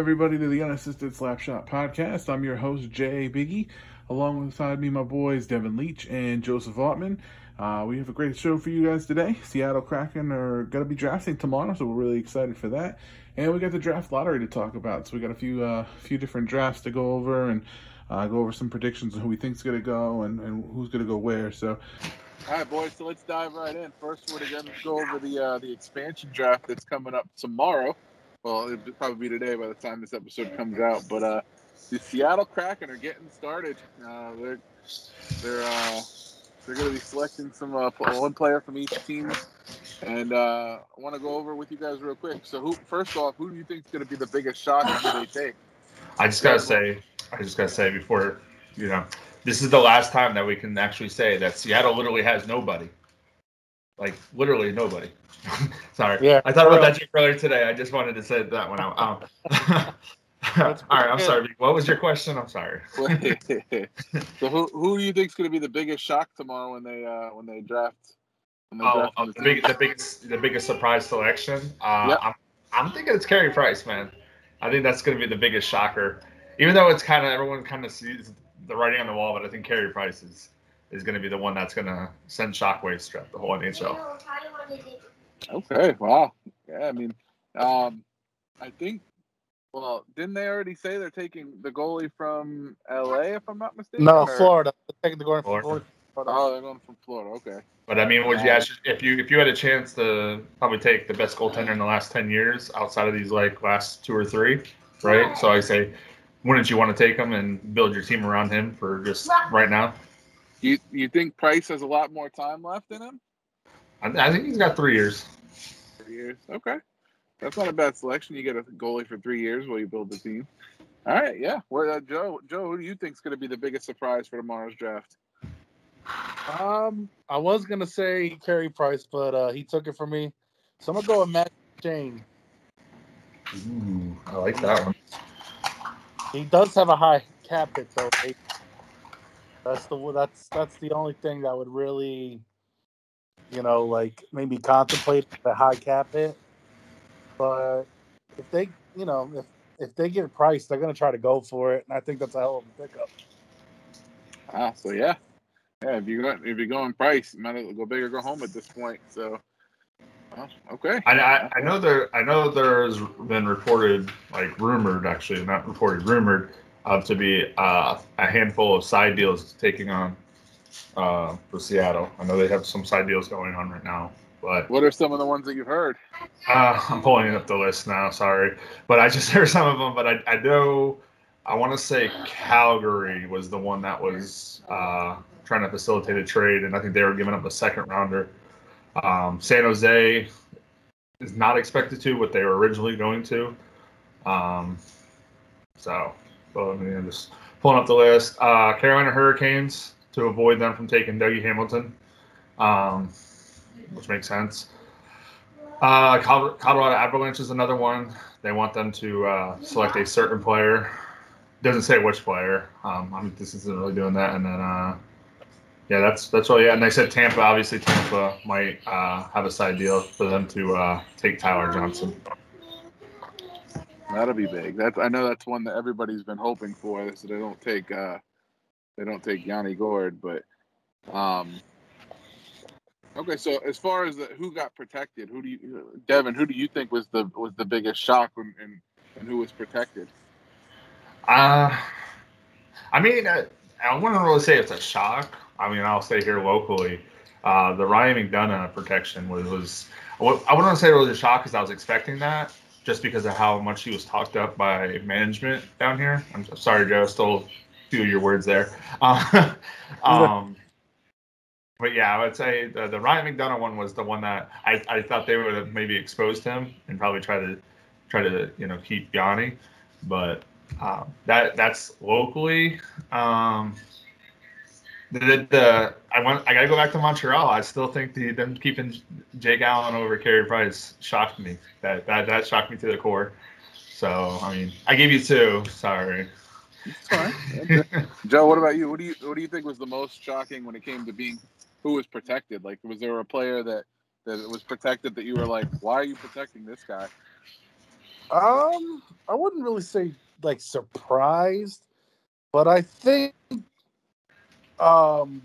everybody to the Unassisted Slapshot Podcast. I'm your host Jay Biggie. Alongside me, my boys Devin Leach and Joseph Altman. Uh, we have a great show for you guys today. Seattle Kraken are going to be drafting tomorrow, so we're really excited for that. And we got the draft lottery to talk about. So we got a few uh, few different drafts to go over and uh, go over some predictions of who we think's going to go and, and who's going to go where. So All right, boys. So let's dive right in. First, we're going to go over the uh, the expansion draft that's coming up tomorrow. Well, it'll probably be today by the time this episode comes out. But uh, the Seattle Kraken are getting started. Uh, they're they're uh, they're going to be selecting some uh, one player from each team, and uh, I want to go over with you guys real quick. So, who first off, who do you think is going to be the biggest shot that they take? I just gotta say, I just gotta say before, you know, this is the last time that we can actually say that Seattle literally has nobody. Like literally nobody. Sorry. Yeah. I thought about that joke earlier today. I just wanted to say that one out. Um, all right. I'm sorry. What was your question? I'm sorry. so, who who do you think is going to be the biggest shock tomorrow when they uh, when they draft? When they Oh, draft oh, the the, big, the biggest, the biggest surprise selection. Uh, Yep. I'm, I'm thinking it's Carey Price, man. I think that's going to be the biggest shocker. Even though it's kind of everyone kind of sees the writing on the wall, but I think Carey Price is is going to be the one that's going to send shockwaves throughout the whole NHL. Okay, wow. Yeah, I mean, um, I think. Well, didn't they already say they're taking the goalie from L.A. if I'm not mistaken? No, or- Florida. They're taking the going Florida. Florida. Oh, they're going from Florida. Okay. But I mean, would you ask if you if you had a chance to probably take the best goaltender in the last ten years outside of these like last two or three, right? So I say, wouldn't you want to take him and build your team around him for just right now? You you think Price has a lot more time left in him? I, I think he's got three years. Three years. Okay. That's not a bad selection. You get a goalie for three years while you build the team. All right, yeah. Where uh, Joe? Joe, who do you think is going to be the biggest surprise for tomorrow's draft? Um, I was gonna say Carey Price, but uh, he took it from me. So I'm gonna go with Matt Duchene. Ooh, I like that one. He does have a high cap hit though. right? That's the that's that's the only thing that would really, you know, like maybe contemplate the high cap hit. But if they, you know, if if they get priced, they're gonna try to go for it, and I think that's a hell of a pickup. Ah, so yeah, yeah. If you go, if you're going Price, you might as well go big or go home at this point. So, well, okay. I, I, I know there I know there's been reported like rumored actually not reported rumored of to be uh, a handful of side deals taking on uh, for Seattle. I know they have some side deals going on right now, but What are some of the ones that you've heard? Uh, I'm pulling up the list now. Sorry, but I just heard some of them. But I, I know I want to say Calgary was the one that was uh, trying to facilitate a trade, and I think they were giving up a second rounder. Um, San Jose is not expected to what they were originally going to. Um, so, I mean, I'm just pulling up the list. Uh, Carolina Hurricanes to avoid them from taking Dougie Hamilton, um, which makes sense. Uh, Colorado Avalanche is another one. They want them to uh, select a certain player. Doesn't say which player. Um, I mean, this isn't really doing that. And then, uh, yeah, that's that's all. Yeah, and they said Tampa. Obviously, Tampa might uh, have a side deal for them to uh, take Tyler Johnson. That'll be big. That's I know that's one that everybody's been hoping for. So they don't take uh they don't take Yanni Gourde, but um okay. So as far as the, who got protected, who do you, Devin? Who do you think was the was the biggest shock and and, and who was protected? Uh, I mean, I, I wouldn't really say it's a shock. I mean, I'll say here locally, uh, the Ryan McDonagh protection was, was I wouldn't say it was a shock because I was expecting that just because of how much he was talked up by management down here. I'm sorry, Joe, I stole a few of your words there. Uh, um, but yeah, I would say the, the, Ryan McDonagh one was the one that I, I thought they would have maybe exposed him and probably try to try to you know keep Yanni, but um, that that's locally. Um, the, the I want I gotta go back to Montreal. I still think the them keeping Jake Allen over Carey Price shocked me. That that that shocked me to the core. So I mean, I gave you two. Sorry. It's fine. Joe, what about you? What do you what do you think was the most shocking when it came to being who was protected? Like, was there a player that that was protected that you were like, why are you protecting this guy? Um, I wouldn't really say like surprised, but I think um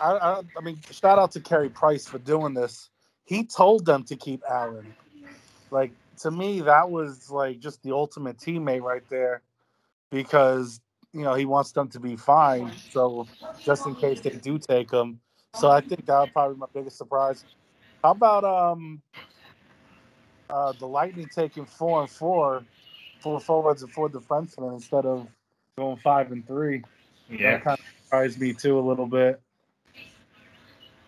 I, I, I mean shout out to Carey Price for doing this. He told them to keep Allen. Like to me, that was like just the ultimate teammate right there because you know he wants them to be fine. So just in case they do take him. So I think that would probably be my biggest surprise. How about um uh the Lightning taking four and four, four forwards and four defensemen instead of going five and three? Yeah. That kind of surprised me too a little bit.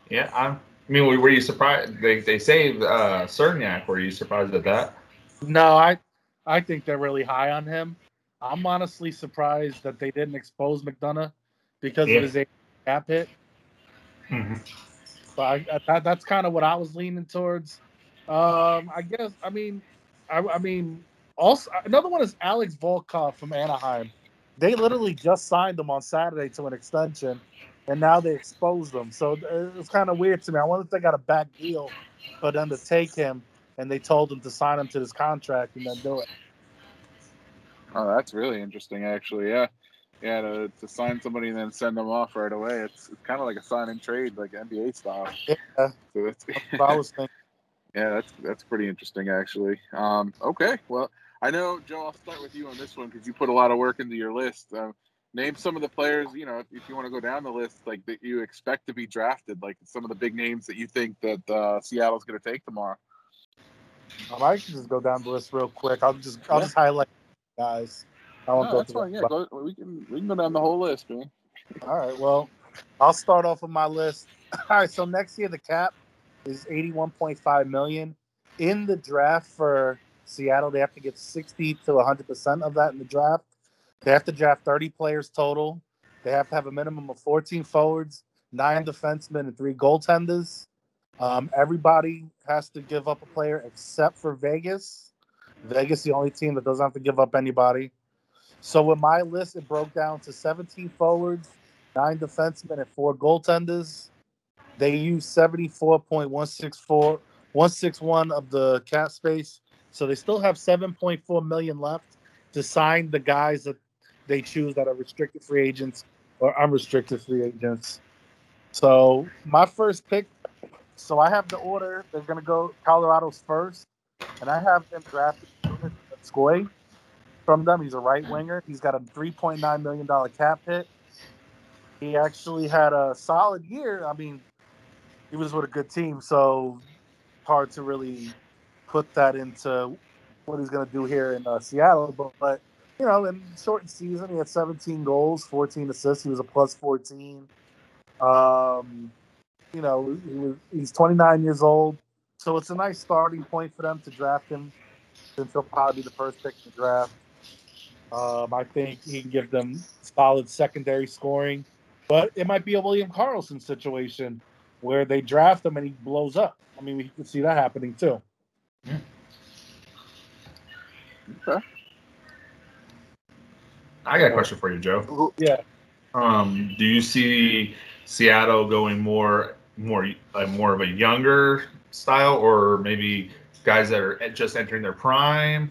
Yeah, I'm. I mean, were you surprised? They they saved uh, Cernak. Were you surprised at that? No, I I think they're really high on him. I'm honestly surprised that they didn't expose McDonagh because Yeah. of his cap hit. Mm-hmm. So I, I, that, that's kind of what I was leaning towards. Um, I guess. I mean, I, I mean, also another one is Alex Volkov from Anaheim. They literally just signed them on Saturday to an extension, and now they exposed them. So it's kind of weird to me. I wonder if they got a back deal for them to take him, and they told him to sign him to this contract and then do it. Oh, that's really interesting, actually. Yeah, yeah. To, to sign somebody and then send them off right away. It's, it's kind of like a sign and trade, like NBA style. Yeah. So that's That's what I was thinking. yeah, that's that's pretty interesting, actually. Um, okay, well, I know Joe. I'll start with you on this one because you put a lot of work into your list. Uh, name some of the players. You know, if, if you want to go down the list, like that you expect to be drafted, like some of the big names that you think that uh, Seattle's going to take tomorrow. Um, I can just go down the list real quick. I'll just I'll Yeah. just highlight guys. I won't No, go that's through fine. Yeah, go, we can we can go down the whole list, man. All right. Well, I'll start off with my list. All right. So next year the cap is eighty-one point five million. In the draft for Seattle, they have to get sixty to hundred percent of that in the draft. They have to draft thirty players total. They have to have a minimum of fourteen forwards, nine defensemen, and three goaltenders. Um, everybody has to give up a player except for Vegas. Vegas, the only team that doesn't have to give up anybody. So with my list, it broke down to 17 forwards, nine defensemen, and four goaltenders. They used 74.164, 161 of the cap space. So they still have 7.4 million left to sign the guys that they choose that are restricted free agents or unrestricted free agents. So my first pick. So I have the order. They're gonna go Colorado's first, and I have them drafted Donskoi from them. He's a right winger. He's got a $3.9 million cap hit. He actually had a solid year. I mean, he was with a good team, so hard to really put that into what he's going to do here in uh, Seattle. But, but, you know, in shortened season, he had 17 goals, 14 assists. He was a plus 14. Um, you know, he was, he's 29 years old. So it's a nice starting point for them to draft him since he'll probably be the first pick in the draft. Um, I think he can give them solid secondary scoring, but it might be a William Karlsson situation where they draft him and he blows up. I mean, we could see that happening too. Okay. I got a question for you, Joe. Yeah. Um, do you see Seattle going more more uh, more of a younger style, or maybe guys that are just entering their prime,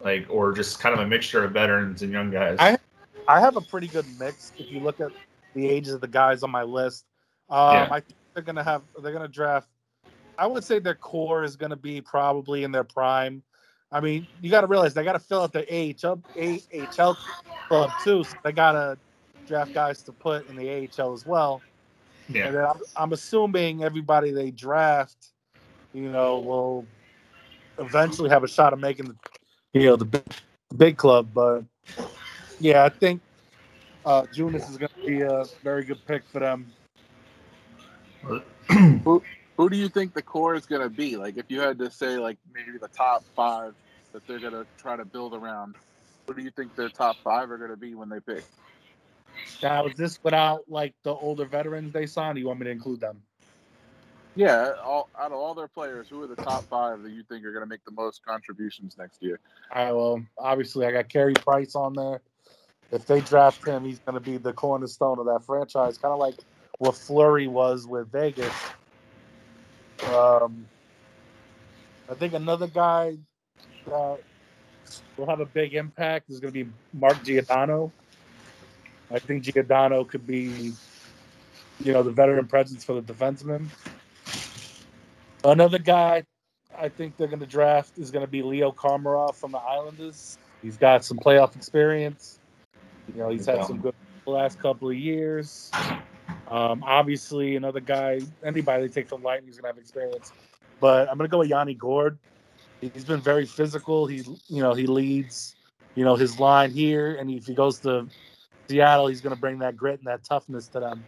like, or just kind of a mixture of veterans and young guys? I- I have a pretty good mix if you look at the ages of the guys on my list. Um, Yeah. I think they're gonna have they're gonna draft. I would say their core is gonna be probably in their prime. I mean, you got to realize they got to fill out their AHL, AHL club too. So they got to draft guys to put in the AHL as well. Yeah. And then I'm, I'm assuming everybody they draft, you know, will eventually have a shot of making the, you know, the big, the big club. But yeah, I think uh, Joonas is going to be a very good pick for them. Who do you think the core is going to be? Like, if you had to say, like, maybe the top five that they're going to try to build around, who do you think their top five are going to be when they pick? Now, is this without like the older veterans they signed? Or you want me to include them? Yeah, all, out of all their players, who are the top five that you think are going to make the most contributions next year? All right, well, obviously, I got Carey Price on there. If they draft him, he's going to be the cornerstone of that franchise, kind of like what Fleury was with Vegas. Um, I think another guy that will have a big impact is going to be Mark Giordano. I think Giordano could be, you know, the veteran presence for the defenseman. Another guy I think they're going to draft is going to be Leo Komarov from the Islanders. He's got some playoff experience. You know, he's had some good the last couple of years. Um, obviously, another guy, anybody they take from Lightning is going to have experience. But I'm going to go with Yanni Gourde. He's been very physical. He, you know, he leads, you know, his line here, and if he goes to Seattle, he's going to bring that grit and that toughness to them.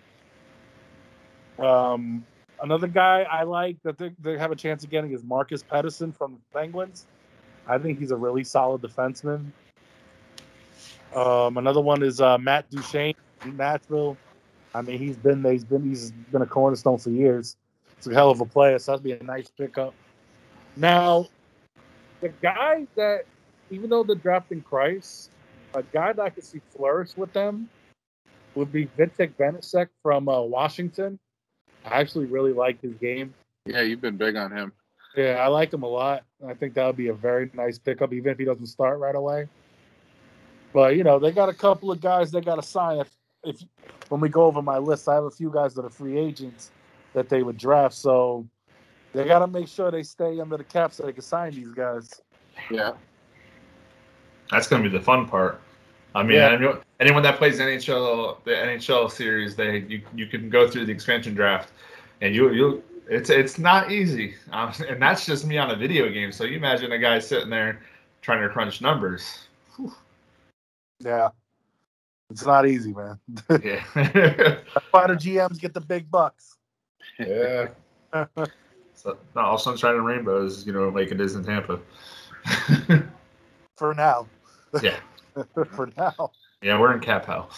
Um, another guy I like that they, they have a chance of getting is Marcus Pettersson from the Penguins. I think he's a really solid defenseman. Um, another one is uh, Matt Duchene Nashville. I mean, he's been he's been he's been a cornerstone for years. It's a hell of a player, so that'd be a nice pickup. Now, the guy that, even though they're drafting Christ, a guy that I could see flourish with them would be Vitek Vanecek from uh, Washington. I actually really like his game. Yeah, you've been big on him. Yeah, I like him a lot. I think that would be a very nice pickup, even if he doesn't start right away. But you know, they got a couple of guys they got to sign. If if when we go over my list, I have a few guys that are free agents that they would draft. So they got to make sure they stay under the cap so they can sign these guys. Yeah. That's going to be the fun part. I mean, Yeah. anyone, anyone that plays NHL, the NHL series, they you, you can go through the expansion draft, and you you it's it's not easy, um, and that's just me on a video game. So you imagine a guy sitting there trying to crunch numbers. Yeah, it's not easy, man. Yeah, That's why the GMs get the big bucks. yeah. So not all sunshine and rainbows, you know, like it is in Tampa. For now. yeah, For now. yeah, we're in cap hell.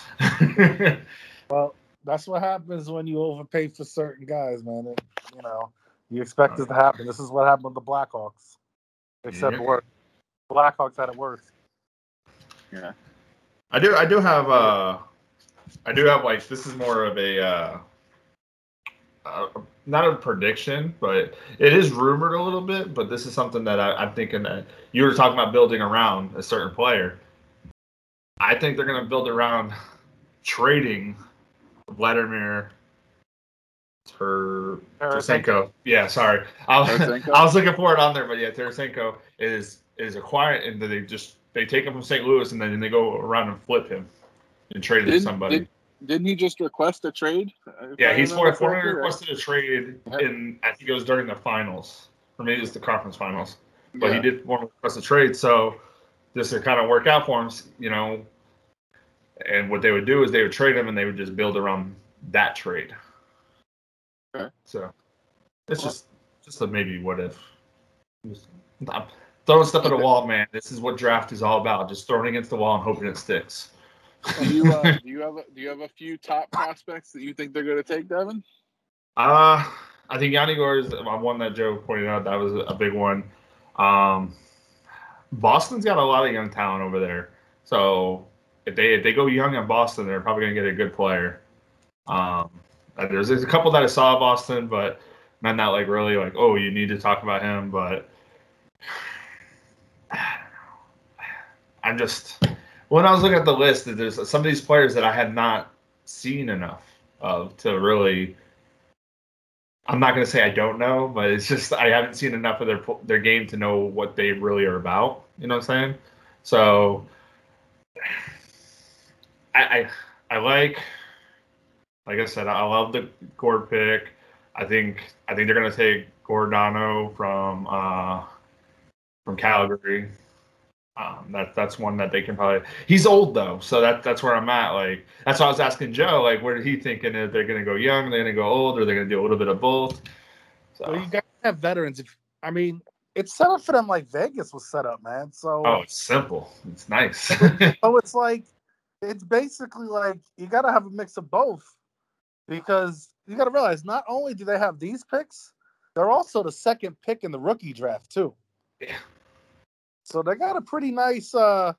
Well, that's what happens when you overpay for certain guys, man. And, you know, you expect this to happen. This is what happened with the Blackhawks. Except Yeah. worse. Blackhawks had it worse. Yeah. I do. I do have. Uh, I do have like this is more of a. Uh, uh, not a prediction, but it is rumored a little bit. But this is something that I, I'm thinking that you were talking about building around a certain player. I think they're going to build around trading Vladimir Ter- Tarasenko. Yeah, sorry. I was, I was looking for it on there, but yeah, Tarasenko is is acquired, and they just they take him from St. Louis, and then they go around and flip him and trade him to somebody. did- Didn't he just request a trade? Yeah, he's remember for, for correctly, right? requested a trade Yeah. in I think it was during the finals, or maybe it was the conference finals. But he did want to request a trade, so this would kind of work out for him, you know. And what they would do is they would trade him, and they would just build around that trade. Okay. So it's just just a maybe what if. Just- throwing stuff at a wall, man. This is what draft is all about. Just throwing against the wall and hoping it sticks. Do you uh, do you have a, do you have a few top prospects that you think they're going to take, Devin? Uh, I think Yanni Gourde is one that Joe pointed out. That was a big one. Um, Boston's got a lot of young talent over there. So if they if they go young in Boston, they're probably going to get a good player. Um, there's, there's a couple that I saw Boston, but none that like really like oh you need to talk about him. But I'm just when I was looking at the list, there's some of these players that I had not seen enough of to really I'm not going to say I don't know, but it's just I haven't seen enough of their their game to know what they really are about. You know what I'm saying? So I I, I like like I said, I love the Gourde pick. I think I think they're going to take Giordano from uh, from Calgary. Um, that that's one that they can probably. He's old though, so that that's where I'm at. Like that's why I was asking Joe. Like, where he thinking if they're going to go young, they're going to go old, or they're going to do a little bit of both? So well, you got to have veterans. If I mean, it's set up for them like Vegas was set up, man. So oh, it's simple. It's nice. so it's like it's basically like you got to have a mix of both because you got to realize not only do they have these picks, they're also the second pick in the rookie draft too. Yeah. So they got a pretty nice uh,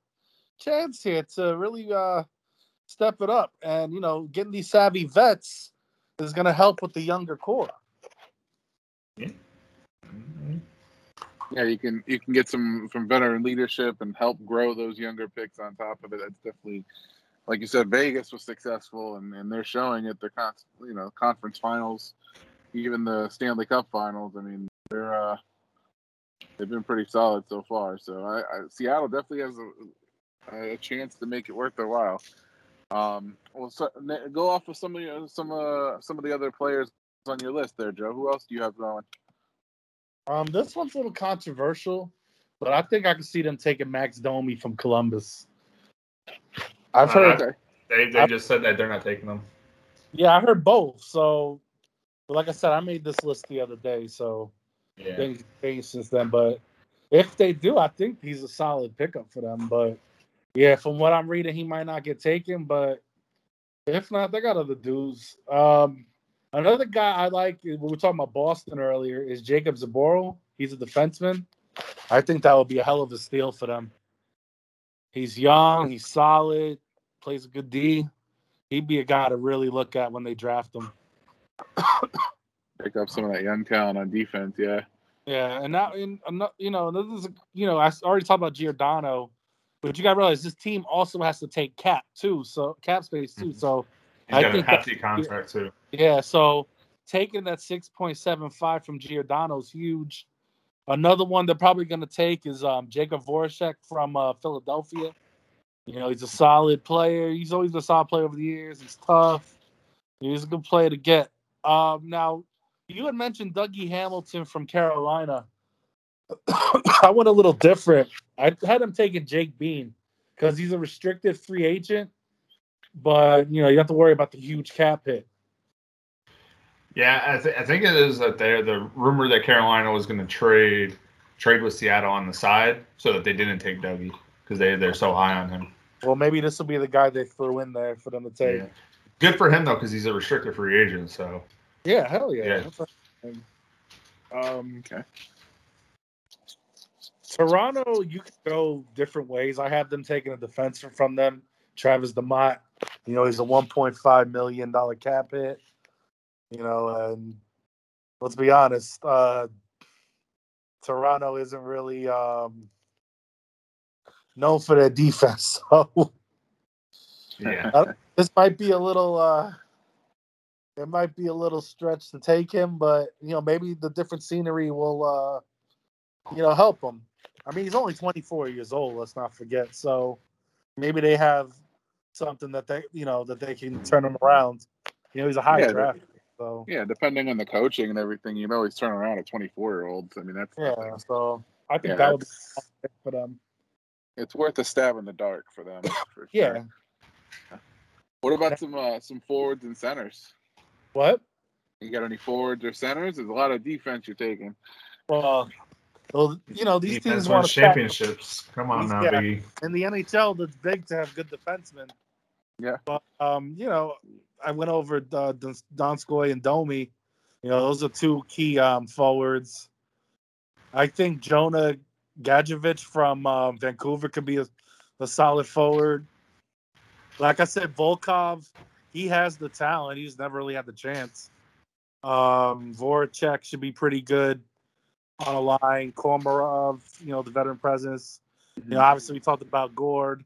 chance here to really uh, step it up, and you know, getting these savvy vets is going to help with the younger core. Yeah. Yeah, you can you can get some from veteran leadership and help grow those younger picks on top of it. That's definitely, like you said, Vegas was successful, and, and they're showing it. The con- you know conference finals, even the Stanley Cup finals. I mean, they're uh, they've been pretty solid so far. So I, I, Seattle definitely has a, a, chance to make it worth their while. Um, well, so, go off of some of your, some uh, some of the other players on your list there, Joe. Who else do you have going? Um, this one's a little controversial, but I think I can see them taking Max Domi from Columbus. I've heard uh, they they just said that they're not taking them. Yeah, I heard both. So, like I said, I made this list the other day, so yeah. things changed since then. But if they do, I think he's a solid pickup for them. But yeah, from what I'm reading, he might not get taken. But if not, they got other dudes. Um, another guy I like, we were talking about Boston earlier, is Jakub Zboril. He's a defenseman. I think that would be a hell of a steal for them. He's young, he's solid, plays a good D. He'd be a guy to really look at when they draft him pick up some of that young talent on defense. Yeah. Yeah, and now in you know this is you know I already talked about Giordano, but you got to realize this team also has to take cap too, so cap space too. Mm-hmm. So He's I think a hefty that, contract too. Yeah, so taking that six point seven five from Giordano is huge. Another one they're probably going to take is um, Jakub Voracek from uh, Philadelphia. You know, he's a solid player. He's always been a solid player over the years. He's tough. He's a good player to get. Um, now, you had mentioned Dougie Hamilton from Carolina. I went a little different. I had him taking Jake Bean because he's a restricted free agent, but you know you have to worry about the huge cap hit. Yeah, I, th- I think it is that they're the rumor that Carolina was going to trade trade with Seattle on the side so that they didn't take Dougie because they they're so high on him. Well, maybe this will be the guy they threw in there for them to take. Yeah. Good for him though, because he's a restricted free agent. So yeah, hell yeah. yeah. Um, okay. Toronto, you can go different ways. I have them taking a defenseman from them, Travis Dermott. You know, he's a 1.5 million dollar cap hit. You know, and let's be honest, uh, Toronto isn't really um, known for their defense. So yeah, this might be a little. Uh, it might be a little stretch to take him, but you know maybe the different scenery will uh, you know help him. I mean, he's only 24 years old. Let's not forget. So maybe they have something that they you know that they can turn him around. You know, he's a high yeah, draft. So yeah, depending on the coaching and everything, you know, he's turning around a 24 year old. I mean, that's yeah. So I think yeah, that would be for them. It's worth a stab in the dark for them. For sure. yeah. What about some uh, some forwards and centers? What? You got any forwards or centers? There's a lot of defense you're taking. Well, well, you know these Defense teams want championships. Come on now, yeah, Biggie. In the NHL, it's big to have good defensemen. Yeah. But um, you know, I went over uh, Donskoi and Domi. You know, those are two key um, forwards. I think Jonah Gadjovich from uh, Vancouver could be a, a solid forward. Like I said, Volkov he has the talent. He's never really had the chance. Um, Voracek should be pretty good on a line. Komarov, you know, the veteran presence. Mm-hmm. You know, obviously we talked about Gourde.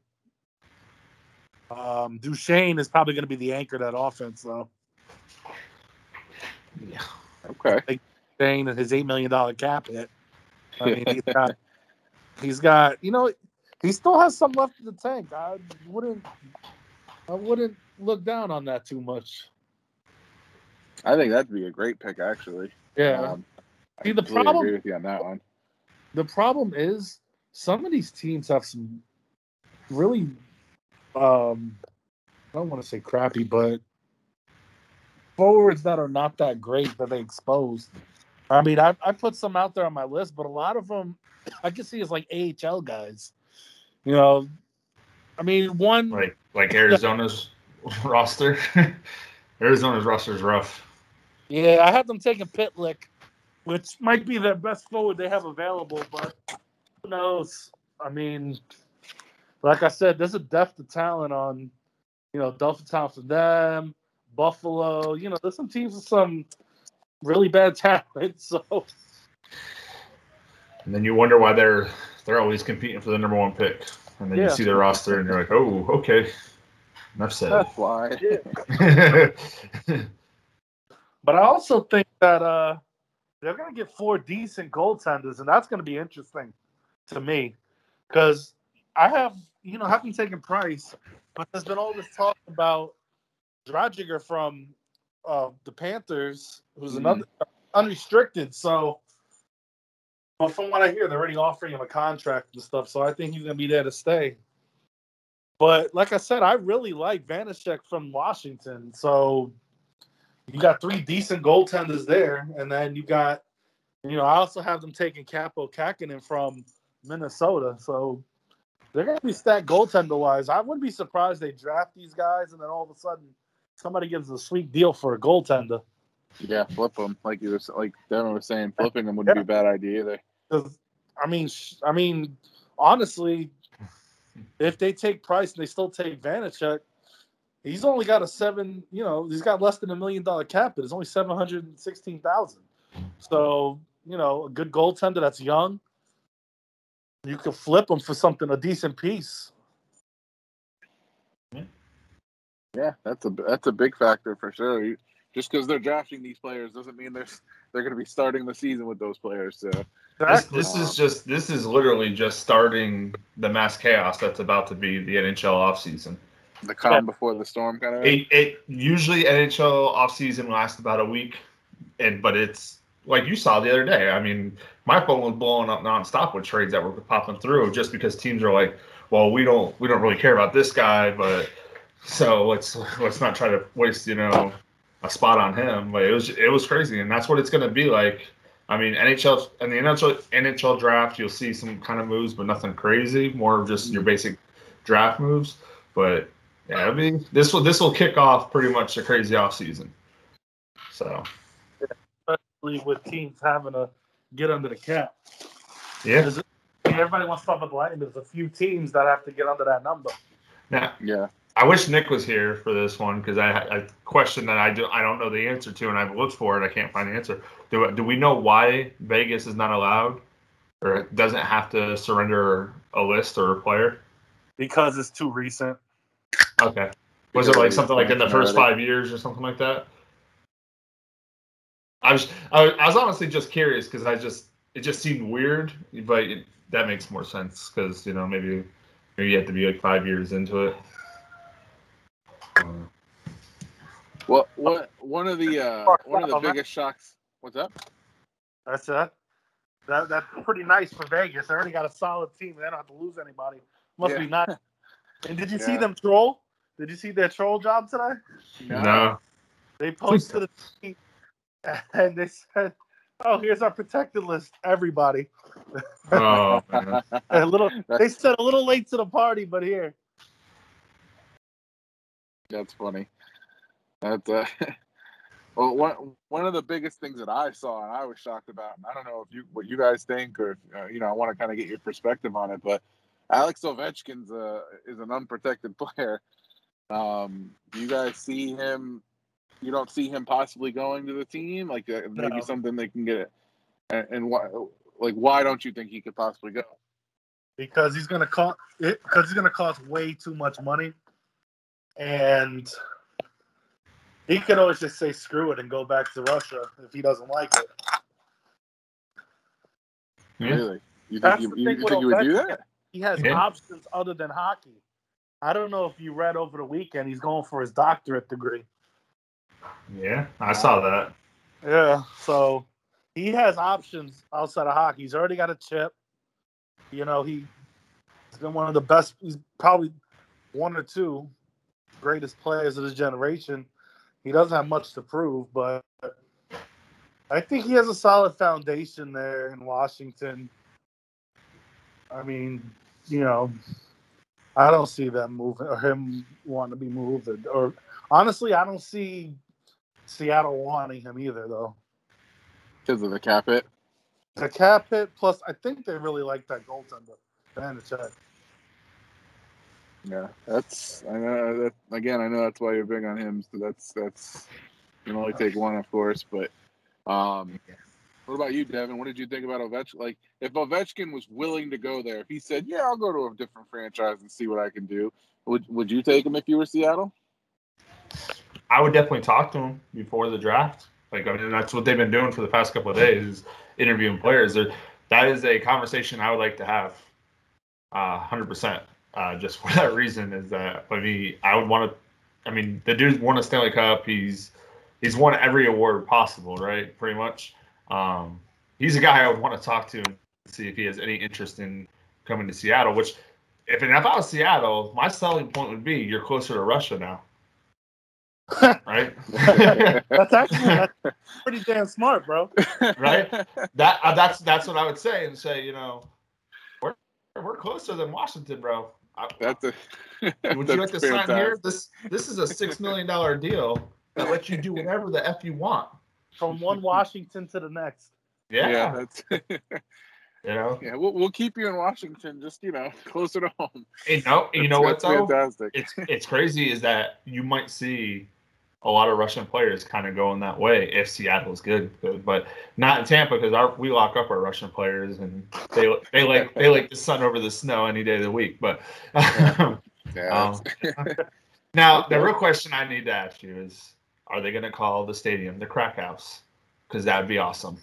Um, Duchene is probably going to be the anchor of that offense, though. Yeah. Okay. Dane and his eight million dollar cap hit. I mean, he's got, he's got, you know, he still has some left in the tank. I wouldn't, I wouldn't look down on that too much. I think that'd be a great pick, actually. Yeah. Um, I See, the problem- agree with you on that one. the problem is some of these teams have some really um I don't want to say crappy, but forwards that are not that great that they exposed. I mean, I, I put some out there on my list, but a lot of them I can see as like AHL guys. You know, I mean, one Like like Arizona's roster. Arizona's roster is rough. Yeah, I had them taking Pitlick, which might be their best forward they have available, but who knows? I mean, like I said, there's a depth of talent on, you know, Delta Town for them, Buffalo. You know, there's some teams with some really bad talent. So And then you wonder why they're they're always competing for the number one pick. And then Yeah. you see their roster and you're like, oh, okay. Enough said. That's why. But I also think that uh, they're going to get four decent goaltenders, and that's going to be interesting to me because I have, you know, haven't taken Price, but there's been all this talk about Driedger from uh, the Panthers, who's Mhm. another unrestricted. So, but from what I hear, they're already offering him a contract and stuff. So I think he's going to be there to stay. But like I said, I really like Vanecek from Washington. So you got three decent goaltenders there, and then you got, you know, I also have them taking Kaapo Kahkonen from Minnesota, so they're going to be stacked goaltender wise. I wouldn't be surprised they draft these guys, and then all of a sudden somebody gives a sweet deal for a goaltender. Yeah, flip them like you were like Devin was saying. Flipping them wouldn't be a bad idea either. I mean, I mean, honestly, if they take Price and they still take Vanecek, he's only got a seven. You know, he's got less than a million dollar cap, but it's only seven hundred and sixteen thousand. So you know, a good goaltender that's young, you could flip him for something a decent piece. Yeah, that's a that's a big factor for sure. You, just because they're drafting these players doesn't mean they're they're going to be starting the season with those players. So This, Exactly. this is just this is literally just starting the mass chaos that's about to be the NHL offseason. the calm before the storm kind of. It, it usually NHL offseason lasts about a week, and but it's like you saw the other day. I mean, my phone was blowing up nonstop with trades that were popping through just because teams are like, well, we don't we don't really care about this guy, but so let's let's not try to waste you know a spot on him. But it was it was crazy, and that's what it's going to be like. I mean, NHL and the NHL NHL draft, you'll see some kind of moves, but nothing crazy. More of just your mm-hmm. basic draft moves. But yeah, I mean, this will this will kick off pretty much the crazy off season. So Especially with teams having to get under the cap. yeah, There's- Everybody wants to talk about the Lightning. There's a few teams that have to get under that number. Yeah. Yeah, I wish Nick was here for this one because I question that I do I don't know the answer to, and I've looked for it. I can't find the answer. Do do we know why Vegas is not allowed or doesn't have to surrender a list or a player? Because it's too recent. Okay. Was it like something like in the first five years or something like that? I was I was, I was honestly just curious because I just it just seemed weird, but it, that makes more sense because you know maybe maybe you have to be like five years into it. Well, what one of the uh, one of the biggest shocks. What's up? That's it. That that's pretty nice for Vegas. They already got a solid team. They don't have to lose anybody. Must Yeah. be nice. And did you see them troll? Did you see their troll job today? No. They posted a tweet and they said, "Oh, here's our protected list, everybody." Oh man. A little. They said a little late to the party, but here. That's funny. That's uh, well, one one of the biggest things that I saw and I was shocked about, and I don't know if you what you guys think or if, uh, you know I want to kind of get your perspective on it, but Alex Ovechkin's uh, is an unprotected player. Um, do you guys see him? You don't see him possibly going to the team, like uh, maybe No. something they can get. And, and why, like, why don't you think he could possibly go? because he's gonna cost it. because he's gonna cost way too much money, and He could always just say screw it and go back to Russia if he doesn't like it. Yeah. Really? You think, That's you, you think you would do that? He has Yeah. options other than hockey. I don't know if you read over the weekend. He's going for his doctorate degree. Yeah, I saw that. Yeah, so he has options outside of hockey. He's already got a chip. You know, he, he's been one of the best. He's probably one or two greatest players of his generation. He doesn't have much to prove, but I think he has a solid foundation there in Washington. I mean, you know, I don't see them moving or him wanting to be moved. Or, or honestly, I don't see Seattle wanting him either, though. Because of the cap hit? The cap hit, plus I think they really like that goaltender, Vanecek. Yeah, that's I know that again. I know that's why you're big on him. So that's that's you can only take one, of course. But um, what about you, Devin? What did you think about Ovechkin? Like, if Ovechkin was willing to go there, if he said, "Yeah, I'll go to a different franchise and see what I can do," would would you take him if you were Seattle? I would definitely talk to him before the draft. Like, I mean, that's what they've been doing for the past couple of days, is interviewing players. There, that is a conversation I would like to have, uh, hundred percent. Uh, just for that reason is that I mean, I would want to. I mean, the dude's won a Stanley Cup. He's he's won every award possible, right? Pretty much. Um, he's a guy I would want to talk to and see if he has any interest in coming to Seattle. Which, if, and if I was Seattle, my selling point would be you're closer to Russia now, right? That's actually that's pretty damn smart, bro. Right? that uh, that's that's what I would say and say, you know, we're we're closer than Washington, bro. I, That's a. would you like to that's sign here? This this is a six million dollar deal that lets you do whatever the f you want. From one Washington to the next. Yeah, Yeah, that's you know. yeah. We'll, we'll keep you in Washington, just you know, closer to home. You know, you know what's That's though? Fantastic. It's it's crazy is that you might see a lot of Russian players kind of going that way if Seattle is good, but not in Tampa because our we lock up our Russian players and they they like they like the sun over the snow any day of the week. But Yeah, Um, now, the real question I need to ask you is: Are they going to call the stadium the Crack House? Because that would be awesome.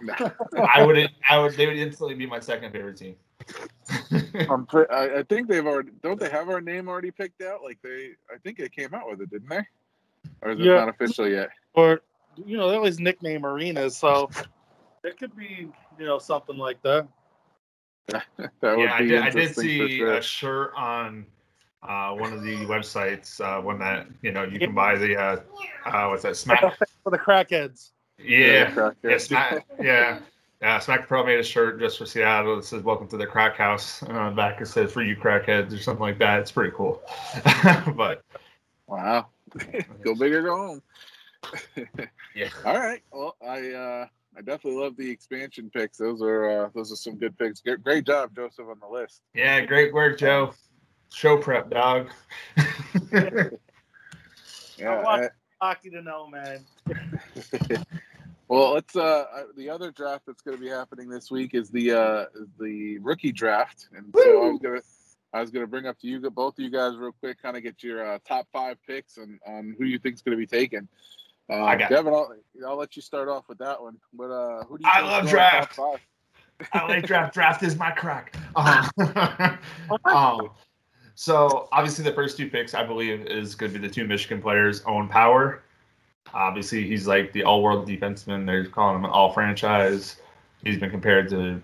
I would, I would, they would instantly be my second favorite team. I'm pre- I, I think they've already don't they have our name already picked out? Like they, I think they came out with it, didn't they? Or is it not official yet? Or you know, they always nickname arenas, so it could be, you know, something like that. That would yeah, I did, I did see sure. a shirt on uh, one of the websites, uh, one that you know you can buy the uh, uh, what's that Smack? For the crackheads. Yeah, crack yeah. Smack, yeah. Yeah, Smack Pro made a shirt just for Seattle that says "Welcome to the Crack House." And on the back it says "For you crackheads" or something like that. It's pretty cool. but Wow. go big or go home. yeah, All right. Well, I uh, I definitely love the expansion picks. Those are uh, those are some good picks. Great, great job, Joseph, on the list. yeah, great work, Joe. Show prep, dog. Yeah. watch- I- Hockey to know, man. Well, let's uh, the other draft that's going to be happening this week is the uh, the rookie draft, and so I was gonna I was gonna bring up to you both of you guys real quick, kind of get your uh, top five picks and on who you think is going to be taken. Uh, I got- Devin, I'll, I'll let you start off with that one. But uh, who do you? I love draft. I like draft. Draft is my crack. Uh-huh. um, so obviously the first two picks I believe is going to be the two Michigan players, Owen Power. Obviously he's like the all-world defenseman. They're calling him an all-franchise. He's been compared to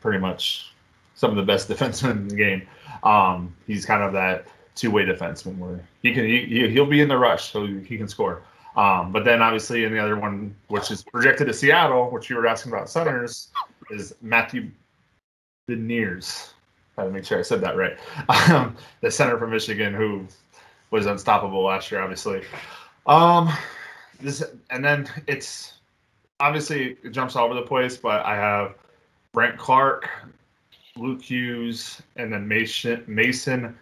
pretty much some of the best defensemen in the game. Um, he's kind of that two-way defenseman where he can he, he'll be in the rush, so he can score. Um, but then obviously in the other one, which is projected to Seattle, which you were asking about centers, is Matthew Beniers. I had to make sure I said that right. Um, the center from Michigan, who was unstoppable last year, obviously. Um, this and then it's obviously it jumps all over the place, but I have Brandt Clarke, Luke Hughes, and then Mason Mason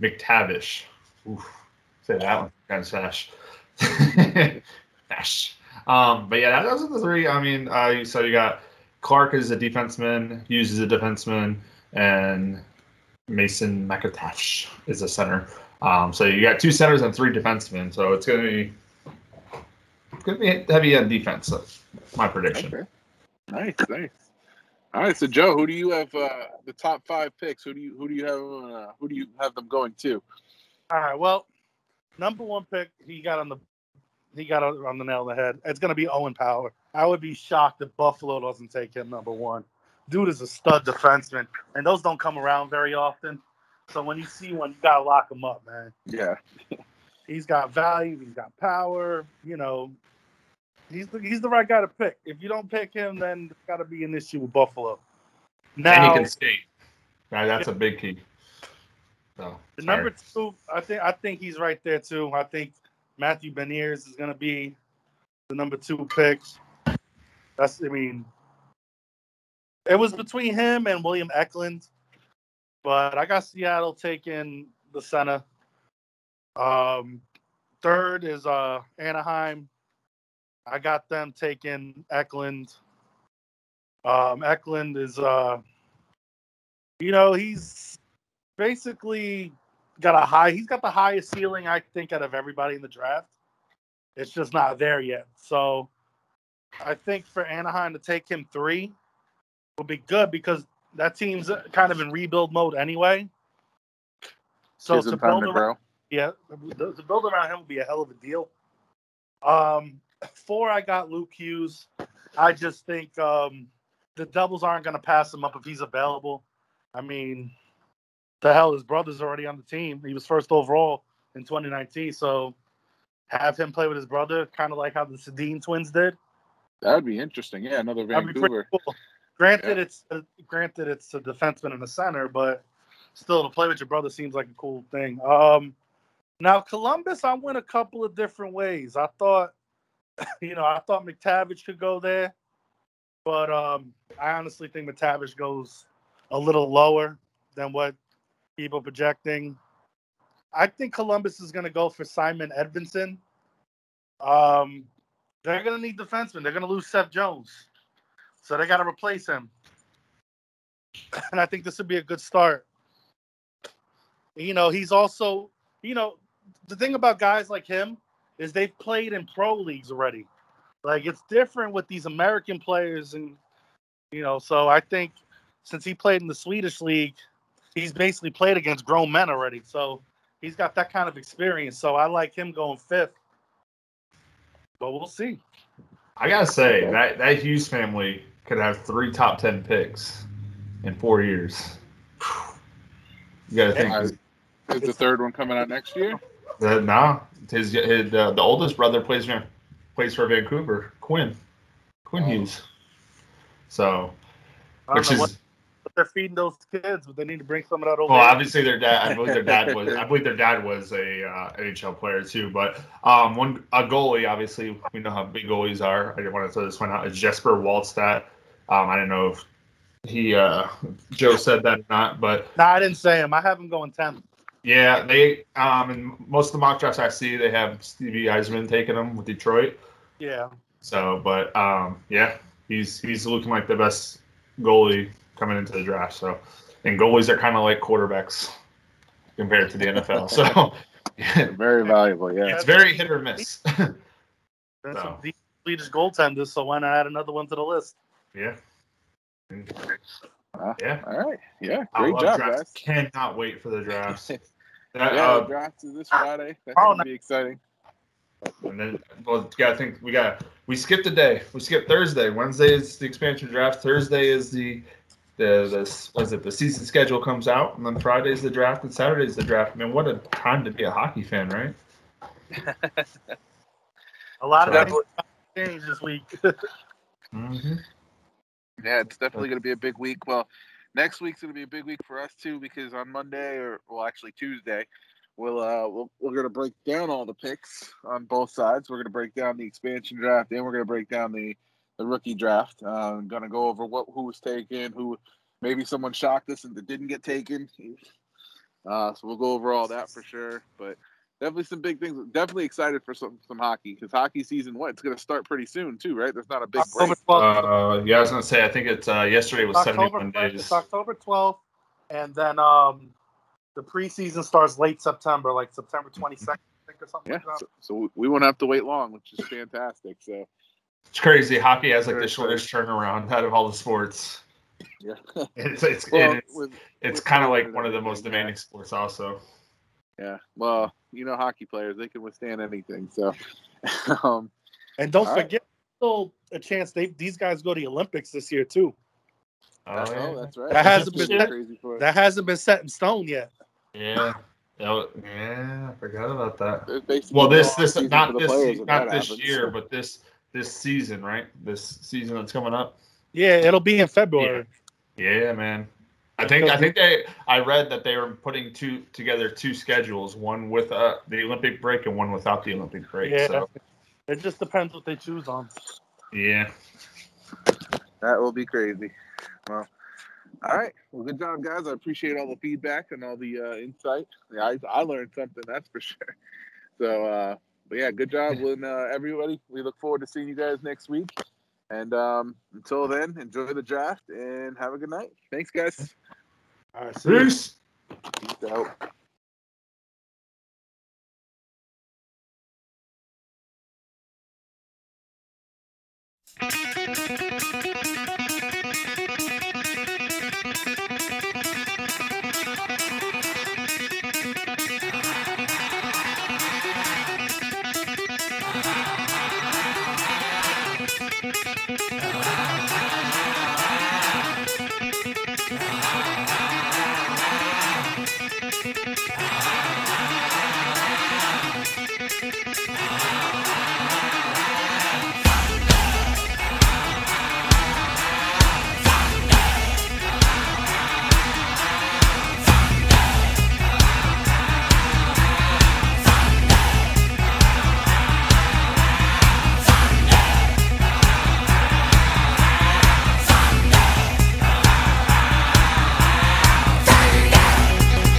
McTavish. Oof, say that one kind of. Um, but yeah, those are the three. I mean, uh, you, so you got Clarke is a defenseman, Hughes is a defenseman, and Mason McIntosh is a center. Um, so you got two centers and three defensemen. So it's going to be going to be heavy on defense. That's my prediction. Okay. Nice, nice. All right, so Joe, who do you have uh, the top five picks? Who do you who do you have uh, who do you have them going to? All right. Well, number one pick, he got on the he got on the nail on the head. It's gonna be Owen Power. I would be shocked if Buffalo doesn't take him number one. Dude is a stud defenseman, and those don't come around very often. So when you see one, you gotta lock him up, man. Yeah, He's got value. He's got power. You know, he's the, he's the right guy to pick. If you don't pick him, then there's got to be an issue with Buffalo. and Now, he can skate. Right, that's a big key. So the number two, I think I think he's right there too. I think Matthew Beniers is going to be the number two pick. That's, I mean, it was between him and William Eklund, but I got Seattle taking the center. Um, third is uh Anaheim. I got them taking Eklund. Um, Eklund is uh, you know, he's basically got a high. He's got the highest ceiling I think out of everybody in the draft. It's just not there yet. So I think for Anaheim to take him three will be good because that team's kind of in rebuild mode anyway. So to build to around, yeah, the, the build around him would be a hell of a deal. Um, four, I got Luke Hughes. I just think um, the Devils aren't going to pass him up if he's available. I mean, the hell, his brother's already on the team. He was first overall in 2019, so have him play with his brother, kind of like how the Sedin twins did. That would be interesting. Yeah, another Vancouver. cool. Granted, Yeah. it's uh, granted it's a defenseman and a center, but still to play with your brother seems like a cool thing. Um, now Columbus, I went a couple of different ways. I thought, you know, I thought McTavish could go there, but um, I honestly think McTavish goes a little lower than what people projecting. I think Columbus is going to go for Simon Edvinsson. Um, they're going to need defensemen. They're going to lose Seth Jones. So they got to replace him. And I think this would be a good start. You know, he's also, you know, the thing about guys like him is they've played in pro leagues already. Like it's different with these American players and you know, so I think since he played in the Swedish league, he's basically played against grown men already. So he's got that kind of experience. So I like him going fifth. But we'll see. I gotta say that that Hughes family could have three top ten picks in four years. You gotta think. Is the third one coming out next year? Uh, nah, his, his uh, the oldest brother plays for plays for Vancouver. Quinn, Quinn Oh. Hughes. So, which is what, what they're feeding those kids, but they need to bring some of that over. well, obviously their dad. I believe their dad was. I believe their dad was a uh, NHL player too. But um, one a goalie. Obviously, we know how big goalies are. I didn't want to throw this one out. Is Jesper Wallstedt. Um, I don't know if he uh, Joe said that or not, but No, I didn't say him. I have him going 10th. Yeah, they um in most of the mock drafts I see they have Stevie Yzerman taking them with Detroit. Yeah. So, but um yeah, he's he's looking like the best goalie coming into the draft. So, and goalies are kind of like quarterbacks compared to the NFL. So, yeah, Very valuable. Yeah. it's very hit or miss. There's No. some deep Swedish goaltenders, so why not add another one to the list? yeah. Uh, Yeah. All right. Yeah. I Great love job, drafts. guys. Cannot wait for the drafts. That, Yeah, uh, the draft is this Friday. That's Oh, gonna be exciting. And then, well, you gotta think we got we skipped a day. We skipped Thursday. Wednesday is the expansion draft. Thursday is the the the was it the season schedule comes out, and then Friday's the draft, and Saturday's the draft. Man, what a time to be a hockey fan, right? A lot of So- things changed this week. Mm-hmm. Yeah, it's definitely going to be a big week. Well, next week's going to be a big week for us too because on Monday or well, actually Tuesday, we'll uh we'll, we're going to break down all the picks on both sides. We're going to break down the expansion draft and we're going to break down the the rookie draft. Uh, I'm going to go over what who was taken, who maybe someone shocked us and didn't get taken. Uh, so we'll go over all that for sure. But definitely some big things. Definitely excited for some some hockey because hockey season what it's going to start pretty soon too, right? There's not a big break. 12th. Uh, yeah, I was gonna say I think it's uh, yesterday was October 71 1st, days. It's October 12th. And then um, the preseason starts late September, like September 22nd, I think, or something Yeah, like that. so, so we won't have to wait long, which is fantastic. So It's crazy. Hockey has like the shortest turnaround out of all the sports. yeah, It's it's well, it's, it's kind of like one of the everything, most yeah. demanding sports, also. Yeah. Well, you know, hockey players they can withstand anything. So, um, And don't All right. forget, still a chance they these guys go to the Olympics this year too. Oh, oh, yeah. that's right. That hasn't been- pretty crazy for us. That hasn't been set in stone yet. Yeah. That was- yeah, I forgot about that. Well, this this not this players not this happens. year, but this this season, right? This season that's coming up. Yeah, it'll be in February. Yeah, man. I think I think they I read that they were putting two together two schedules, one with uh, the Olympic break and one without the Olympic break. Yeah. So It just depends what they choose on. yeah. That will be crazy. Well, all right. Well, good job, guys. I appreciate all the feedback and all the uh, insight. Yeah, I, I learned something, that's for sure. So, uh, but yeah, good job, with uh, everybody. We look forward to seeing you guys next week. And um, until then, enjoy the draft and have a good night. Thanks, guys. All right, see you. Peace. Peace out.